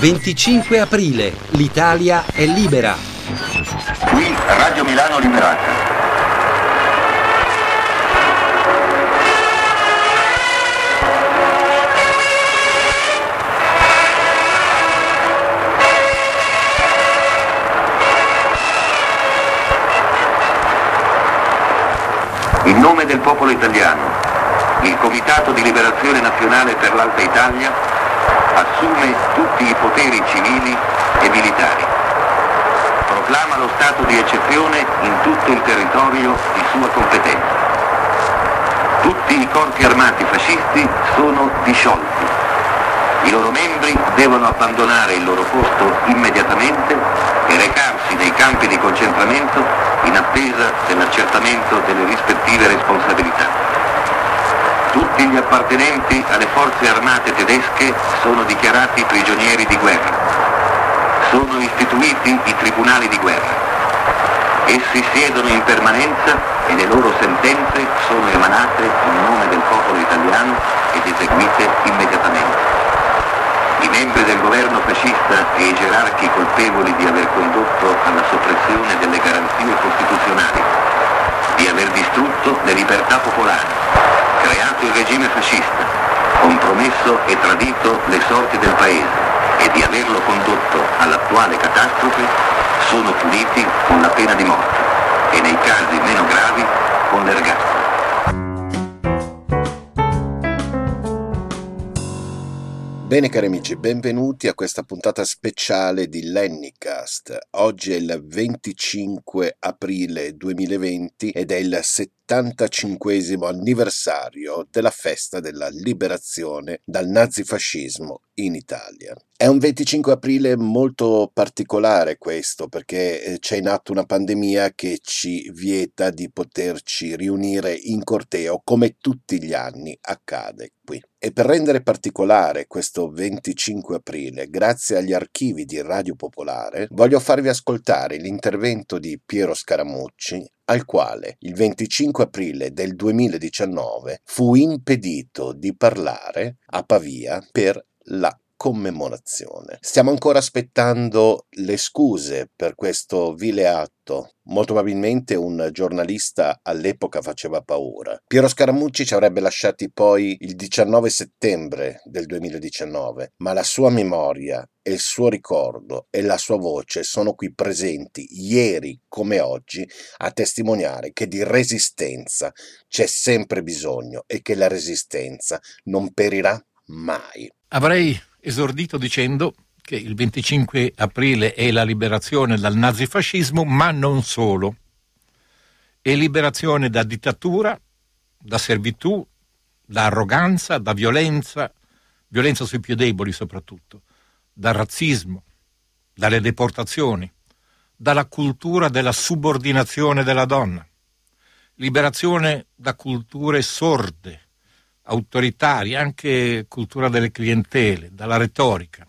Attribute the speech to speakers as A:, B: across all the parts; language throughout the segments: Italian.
A: 25 aprile, l'Italia è libera.
B: Qui Radio Milano Liberata. In nome del popolo italiano, il Comitato di Liberazione Nazionale per l'Alta Italia assume tutti i poteri civili e militari. Proclama lo stato di eccezione in tutto il territorio di sua competenza. Tutti i corpi armati fascisti sono disciolti. I loro membri devono abbandonare il loro posto immediatamente e recarsi nei campi di concentramento in attesa dell'accertamento delle rispettive responsabilità. Tutti gli appartenenti alle forze armate tedesche sono dichiarati prigionieri di guerra. Sono istituiti i tribunali di guerra. Essi siedono in permanenza e le loro sentenze sono emanate in nome del popolo italiano ed eseguite immediatamente. I membri del governo fascista e i gerarchi colpevoli di aver condotto alla soppressione delle garanzie costituzionali, di aver distrutto le libertà popolari, creato il regime fascista, compromesso e tradito le sorti del paese e di averlo condotto all'attuale catastrofe, sono puniti con la pena di morte e nei casi meno gravi con l'ergastolo.
C: Bene cari amici, benvenuti a questa puntata speciale di Lennycast. Oggi è il 25 aprile 2020 ed è il 75 anniversario della festa della liberazione dal nazifascismo in Italia. È un 25 aprile molto particolare questo perché eh, c'è in atto una pandemia che ci vieta di poterci riunire in corteo come tutti gli anni accade qui. E per rendere particolare questo 25 aprile, grazie agli archivi di Radio Popolare, voglio farvi ascoltare l'intervento di Piero Scaramucci al quale il 25 aprile del 2019 fu impedito di parlare a Pavia per la commemorazione. Stiamo ancora aspettando le scuse per questo vile atto. Molto probabilmente un giornalista all'epoca faceva paura. Piero Scaramucci ci avrebbe lasciati poi il 19 settembre del 2019, ma la sua memoria e il suo ricordo e la sua voce sono qui presenti ieri come oggi a testimoniare che di resistenza c'è sempre bisogno e che la resistenza non perirà mai.
D: Avrei esordito dicendo che il 25 aprile è la liberazione dal nazifascismo, ma non solo. È liberazione da dittatura, da servitù, da arroganza, da violenza, violenza sui più deboli soprattutto, dal razzismo, dalle deportazioni, dalla cultura della subordinazione della donna, liberazione da culture sorde, autoritarie, anche cultura delle clientele, dalla retorica.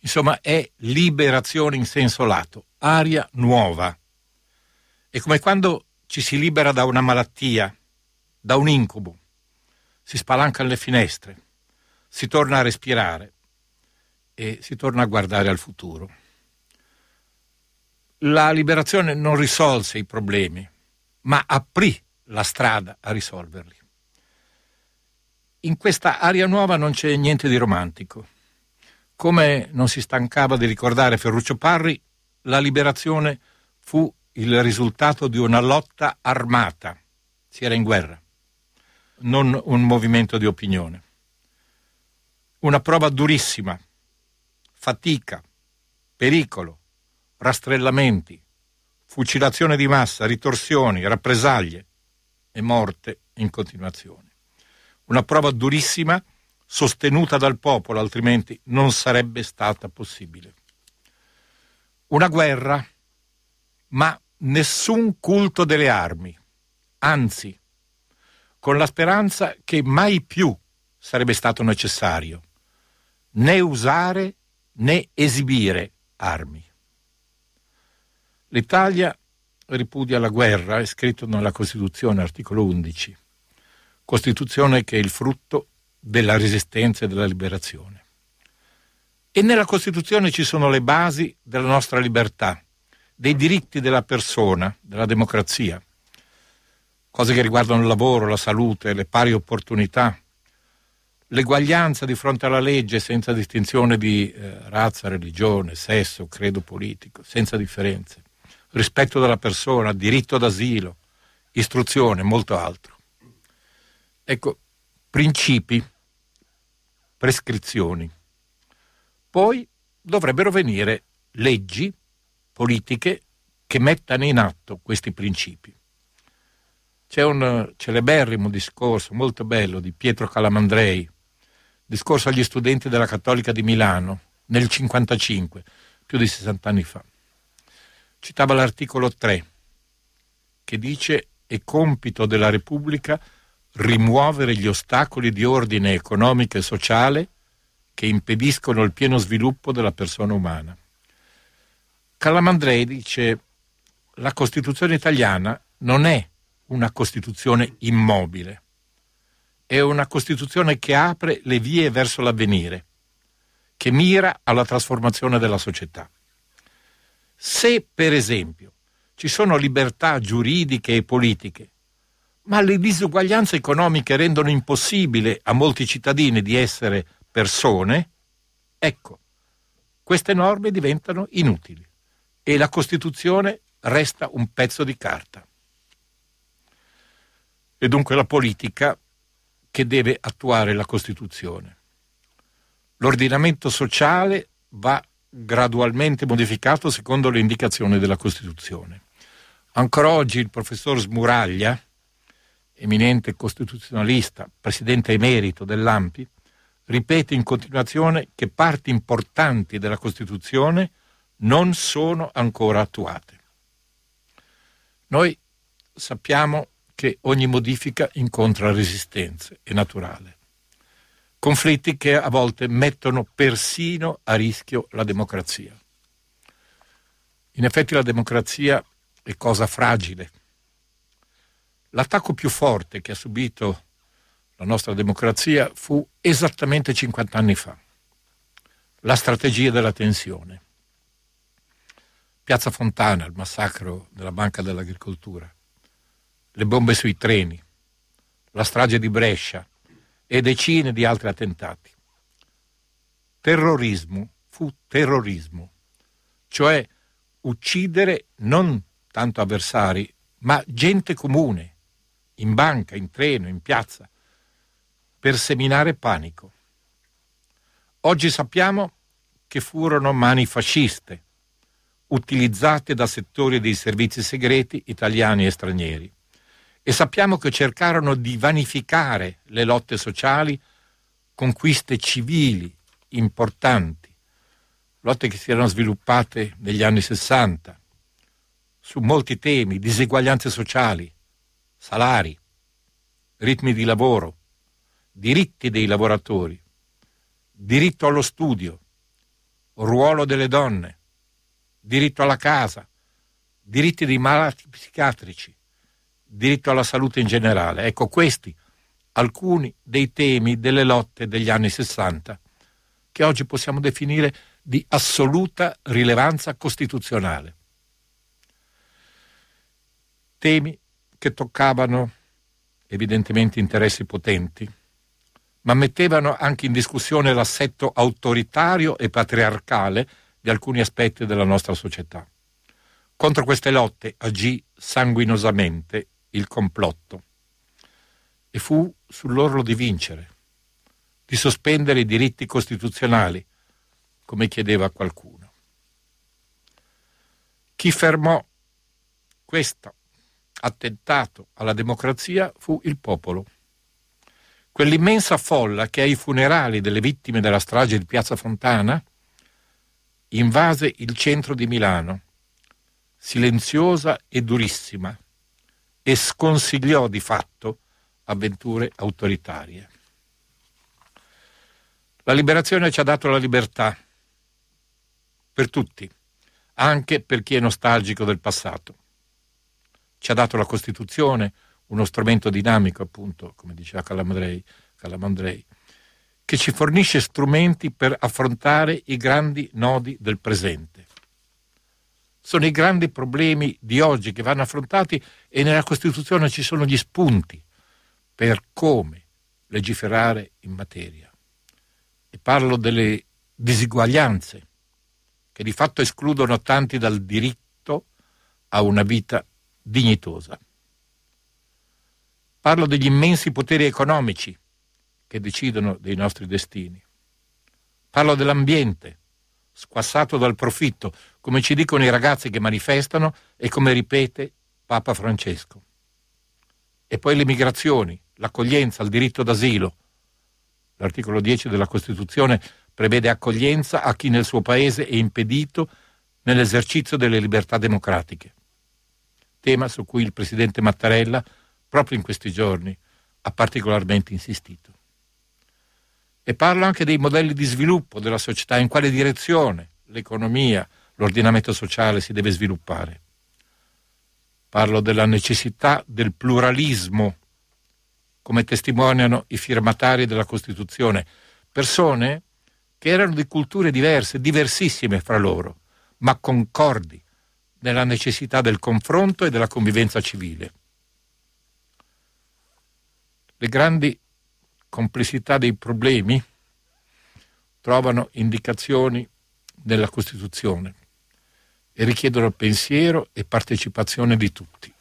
D: Insomma, è liberazione in senso lato, aria nuova. È come quando ci si libera da una malattia, da un incubo, si spalancano le finestre, si torna a respirare e si torna a guardare al futuro. La liberazione non risolse i problemi, ma aprì la strada a risolverli in questa aria nuova non c'è niente di romantico. Come non si stancava di ricordare Ferruccio Parri, la liberazione fu il risultato di una lotta armata. Si era in guerra, non un movimento di opinione. Una prova durissima, fatica, pericolo, rastrellamenti, fucilazione di massa, ritorsioni, rappresaglie e morte in continuazione una prova durissima sostenuta dal popolo, altrimenti non sarebbe stata possibile. Una guerra, ma nessun culto delle armi, anzi, con la speranza che mai più sarebbe stato necessario né usare né esibire armi. L'Italia ripudia la guerra, è scritto nella Costituzione, articolo 11. Costituzione che è il frutto della resistenza e della liberazione. E nella Costituzione ci sono le basi della nostra libertà, dei diritti della persona, della democrazia, cose che riguardano il lavoro, la salute, le pari opportunità, l'eguaglianza di fronte alla legge senza distinzione di eh, razza, religione, sesso, credo politico, senza differenze, rispetto della persona, diritto d'asilo, istruzione, molto altro. Ecco, principi, prescrizioni. Poi dovrebbero venire leggi, politiche che mettano in atto questi principi. C'è un celeberrimo discorso molto bello di Pietro Calamandrei, discorso agli studenti della Cattolica di Milano nel 1955, più di 60 anni fa. Citava l'articolo 3 che dice è compito della Repubblica rimuovere gli ostacoli di ordine economico e sociale che impediscono il pieno sviluppo della persona umana. Calamandrei dice la Costituzione italiana non è una Costituzione immobile, è una Costituzione che apre le vie verso l'avvenire, che mira alla trasformazione della società. Se, per esempio, ci sono libertà giuridiche e politiche, ma le disuguaglianze economiche rendono impossibile a molti cittadini di essere persone, ecco, queste norme diventano inutili e la Costituzione resta un pezzo di carta. E dunque la politica che deve attuare la Costituzione. L'ordinamento sociale va gradualmente modificato secondo le indicazioni della Costituzione. Ancora oggi il professor Smuraglia, eminente costituzionalista, presidente emerito dell'AMPI, ripete in continuazione che parti importanti della Costituzione non sono ancora attuate. Noi sappiamo che ogni modifica incontra resistenze, è naturale. Conflitti che a volte mettono persino a rischio la democrazia. In effetti la democrazia è cosa fragile. L'attacco più forte che ha subito la nostra democrazia fu esattamente 50 anni fa. La strategia della tensione. Piazza Fontana, il massacro della Banca dell'Agricoltura, le bombe sui treni, la strage di Brescia e decine di altri attentati. Terrorismo fu terrorismo, cioè uccidere non tanto avversari, ma gente comune, in banca, in treno, in piazza, per seminare panico. Oggi sappiamo che furono mani fasciste, utilizzate da settori dei servizi segreti italiani e stranieri, e sappiamo che cercarono di vanificare le lotte sociali, conquiste civili importanti, lotte che si erano sviluppate negli anni 60, su molti temi, diseguaglianze sociali, salari, ritmi di lavoro, diritti dei lavoratori, diritto allo studio, ruolo delle donne, diritto alla casa, diritti dei malati psichiatrici, diritto alla salute in generale. Ecco questi alcuni dei temi delle lotte degli anni 60 che oggi possiamo definire di assoluta rilevanza costituzionale. Temi che toccavano evidentemente interessi potenti, ma mettevano anche in discussione l'assetto autoritario e patriarcale di alcuni aspetti della nostra società. Contro queste lotte agì sanguinosamente il complotto e fu sull'orlo di vincere, di sospendere i diritti costituzionali, come chiedeva qualcuno. Chi fermò questo attentato alla democrazia fu il popolo. Quell'immensa folla che ai funerali delle vittime della strage di Piazza Fontana invase il centro di Milano, silenziosa e durissima, e sconsigliò di fatto avventure autoritarie. La liberazione ci ha dato la libertà per tutti, anche per chi è nostalgico del passato. Ci ha dato la Costituzione, uno strumento dinamico, appunto, come diceva Calamandrei, Calamandrei che ci fornisce strumenti per affrontare i grandi nodi del presente. Sono i grandi problemi di oggi che vanno affrontati e nella Costituzione ci sono gli spunti per come legiferare in materia. E parlo delle disuguaglianze che di fatto escludono tanti dal diritto a una vita dignitosa. Parlo degli immensi poteri economici che decidono dei nostri destini. Parlo dell'ambiente, squassato dal profitto, come ci dicono i ragazzi che manifestano e come ripete Papa Francesco. E poi le migrazioni, l'accoglienza, il diritto d'asilo. L'articolo 10 della Costituzione prevede accoglienza a chi nel suo paese è impedito nell'esercizio delle libertà democratiche. Tema su cui il presidente Mattarella, proprio in questi giorni, ha particolarmente insistito e parlo anche dei modelli di sviluppo della società, in quale direzione l'economia, l'ordinamento sociale si deve sviluppare. Parlo della necessità del pluralismo, come testimoniano i firmatari della Costituzione, persone che erano di culture diverse, diversissime fra loro, ma concordi nella necessità del confronto e della convivenza civile. Le grandi complessità dei problemi trovano indicazioni nella Costituzione e richiedono pensiero e partecipazione di tutti.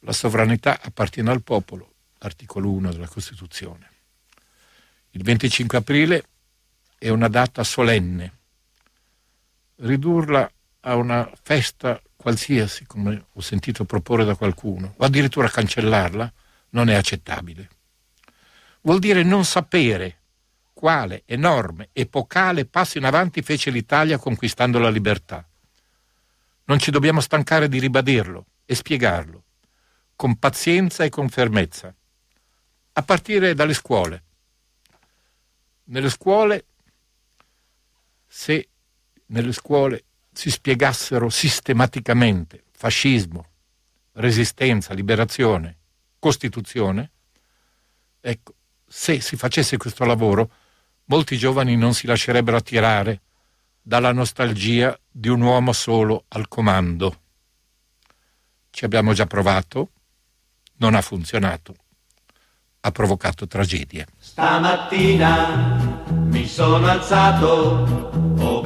D: La sovranità appartiene al popolo, articolo 1 della Costituzione. Il 25 aprile è una data solenne. Ridurla a una festa qualsiasi, come ho sentito proporre da qualcuno, o addirittura cancellarla, non è accettabile vuol dire non sapere quale enorme, epocale passo in avanti fece l'Italia conquistando la libertà. Non ci dobbiamo stancare di ribadirlo e spiegarlo, con pazienza e con fermezza, a partire dalle scuole. Nelle scuole, se nelle scuole si spiegassero sistematicamente fascismo, resistenza, liberazione, Costituzione, ecco, se si facesse questo lavoro, molti giovani non si lascerebbero attirare dalla nostalgia di un uomo solo al comando. Ci abbiamo già provato, non ha funzionato, ha provocato tragedie.
E: Stamattina mi sono alzato,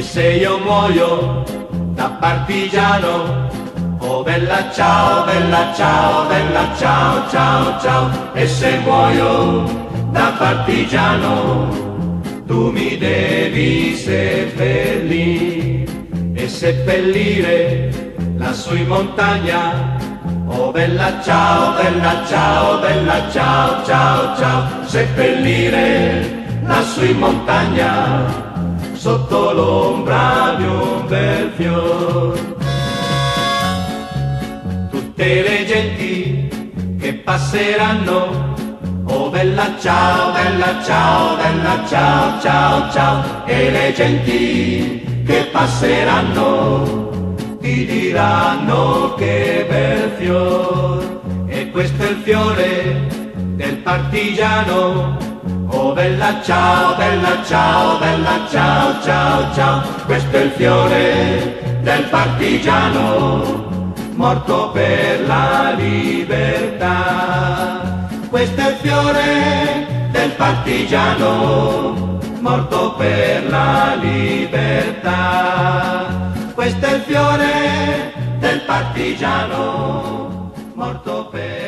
E: E se io muoio da partigiano, Oh bella ciao, bella ciao, bella ciao, ciao, ciao, e se muoio da partigiano, tu mi devi seppellire. E seppellire lassù in montagna. Oh bella ciao, bella ciao, bella ciao, ciao, ciao, seppellire lassù in montagna, sotto l'ombra di un bel fiore tutte le genti che passeranno. Oh bella ciao, bella ciao, bella ciao, ciao, ciao, e le genti che passeranno ti diranno che bel fior, e questo è il fiore del partigiano. Bella ciao, bella ciao, bella ciao, ciao, ciao, questo è il fiore del partigiano morto per la libertà. Questo è il fiore del partigiano, morto per la libertà. Questo è il fiore del partigiano, morto per.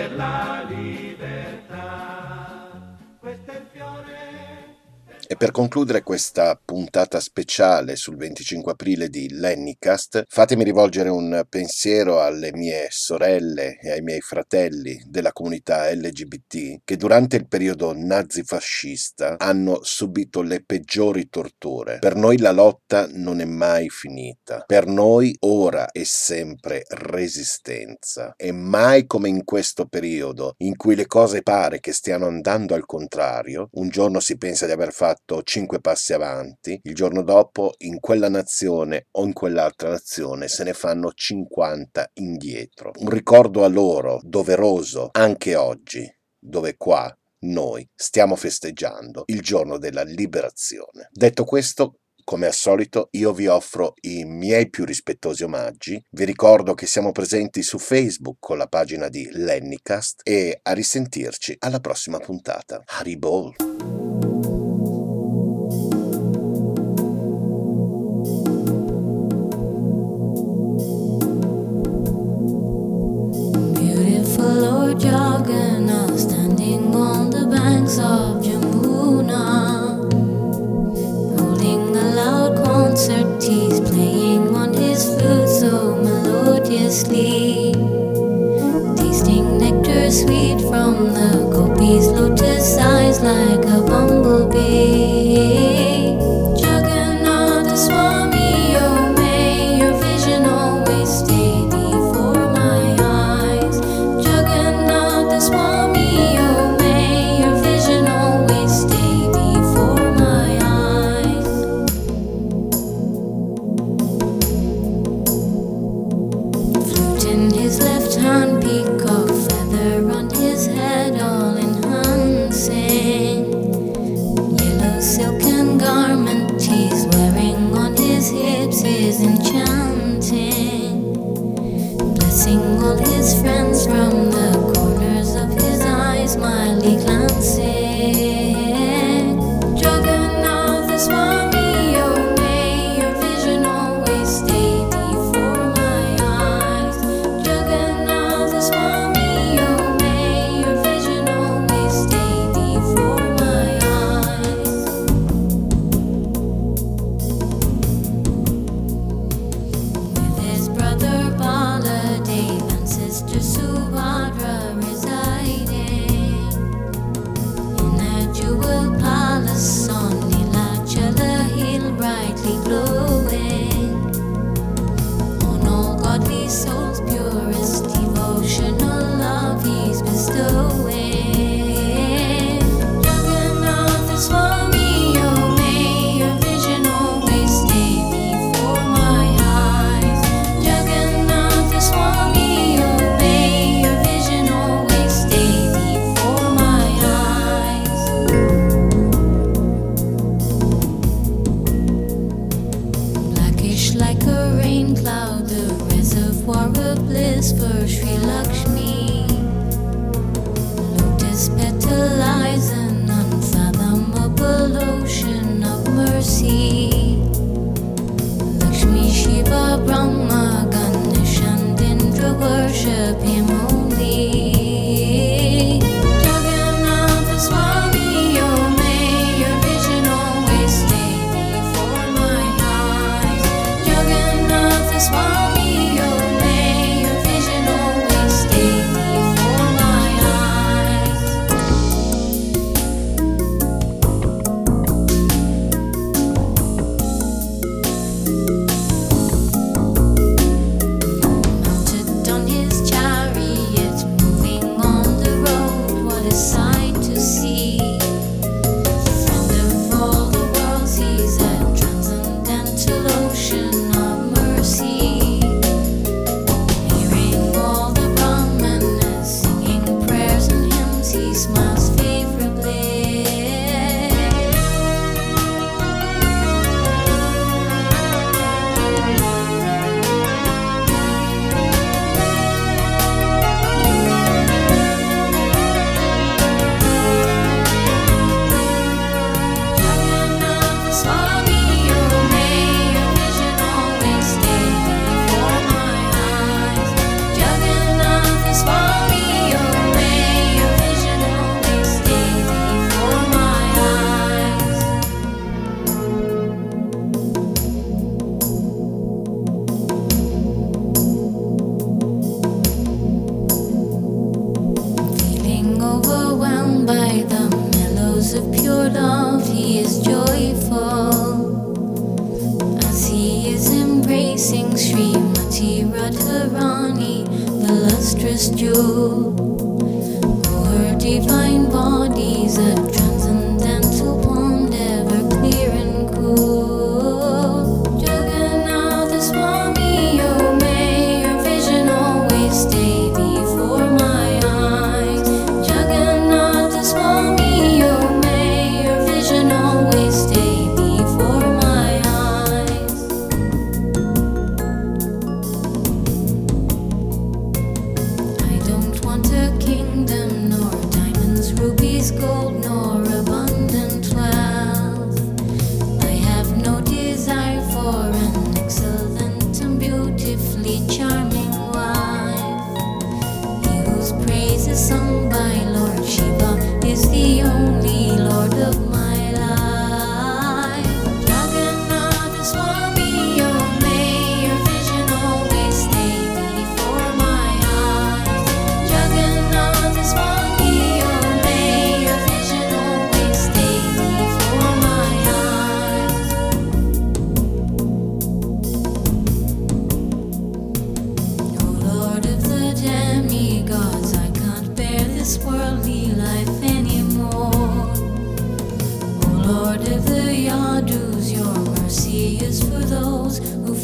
C: Per concludere questa puntata speciale sul 25 aprile di Lennycast, fatemi rivolgere un pensiero alle mie sorelle e ai miei fratelli della comunità LGBT che durante il periodo nazifascista hanno subito le peggiori torture. Per noi la lotta non è mai finita. Per noi ora è sempre resistenza. E mai come in questo periodo in cui le cose pare che stiano andando al contrario, un giorno si pensa di aver fatto fatto cinque passi avanti, il giorno dopo in quella nazione o in quell'altra nazione se ne fanno 50 indietro. Un ricordo a loro doveroso anche oggi, dove qua noi stiamo festeggiando il giorno della liberazione. Detto questo, come al solito io vi offro i miei più rispettosi omaggi, vi ricordo che siamo presenti su Facebook con la pagina di Lennycast e a risentirci alla prossima puntata. Haribol!
F: has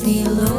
F: me alone.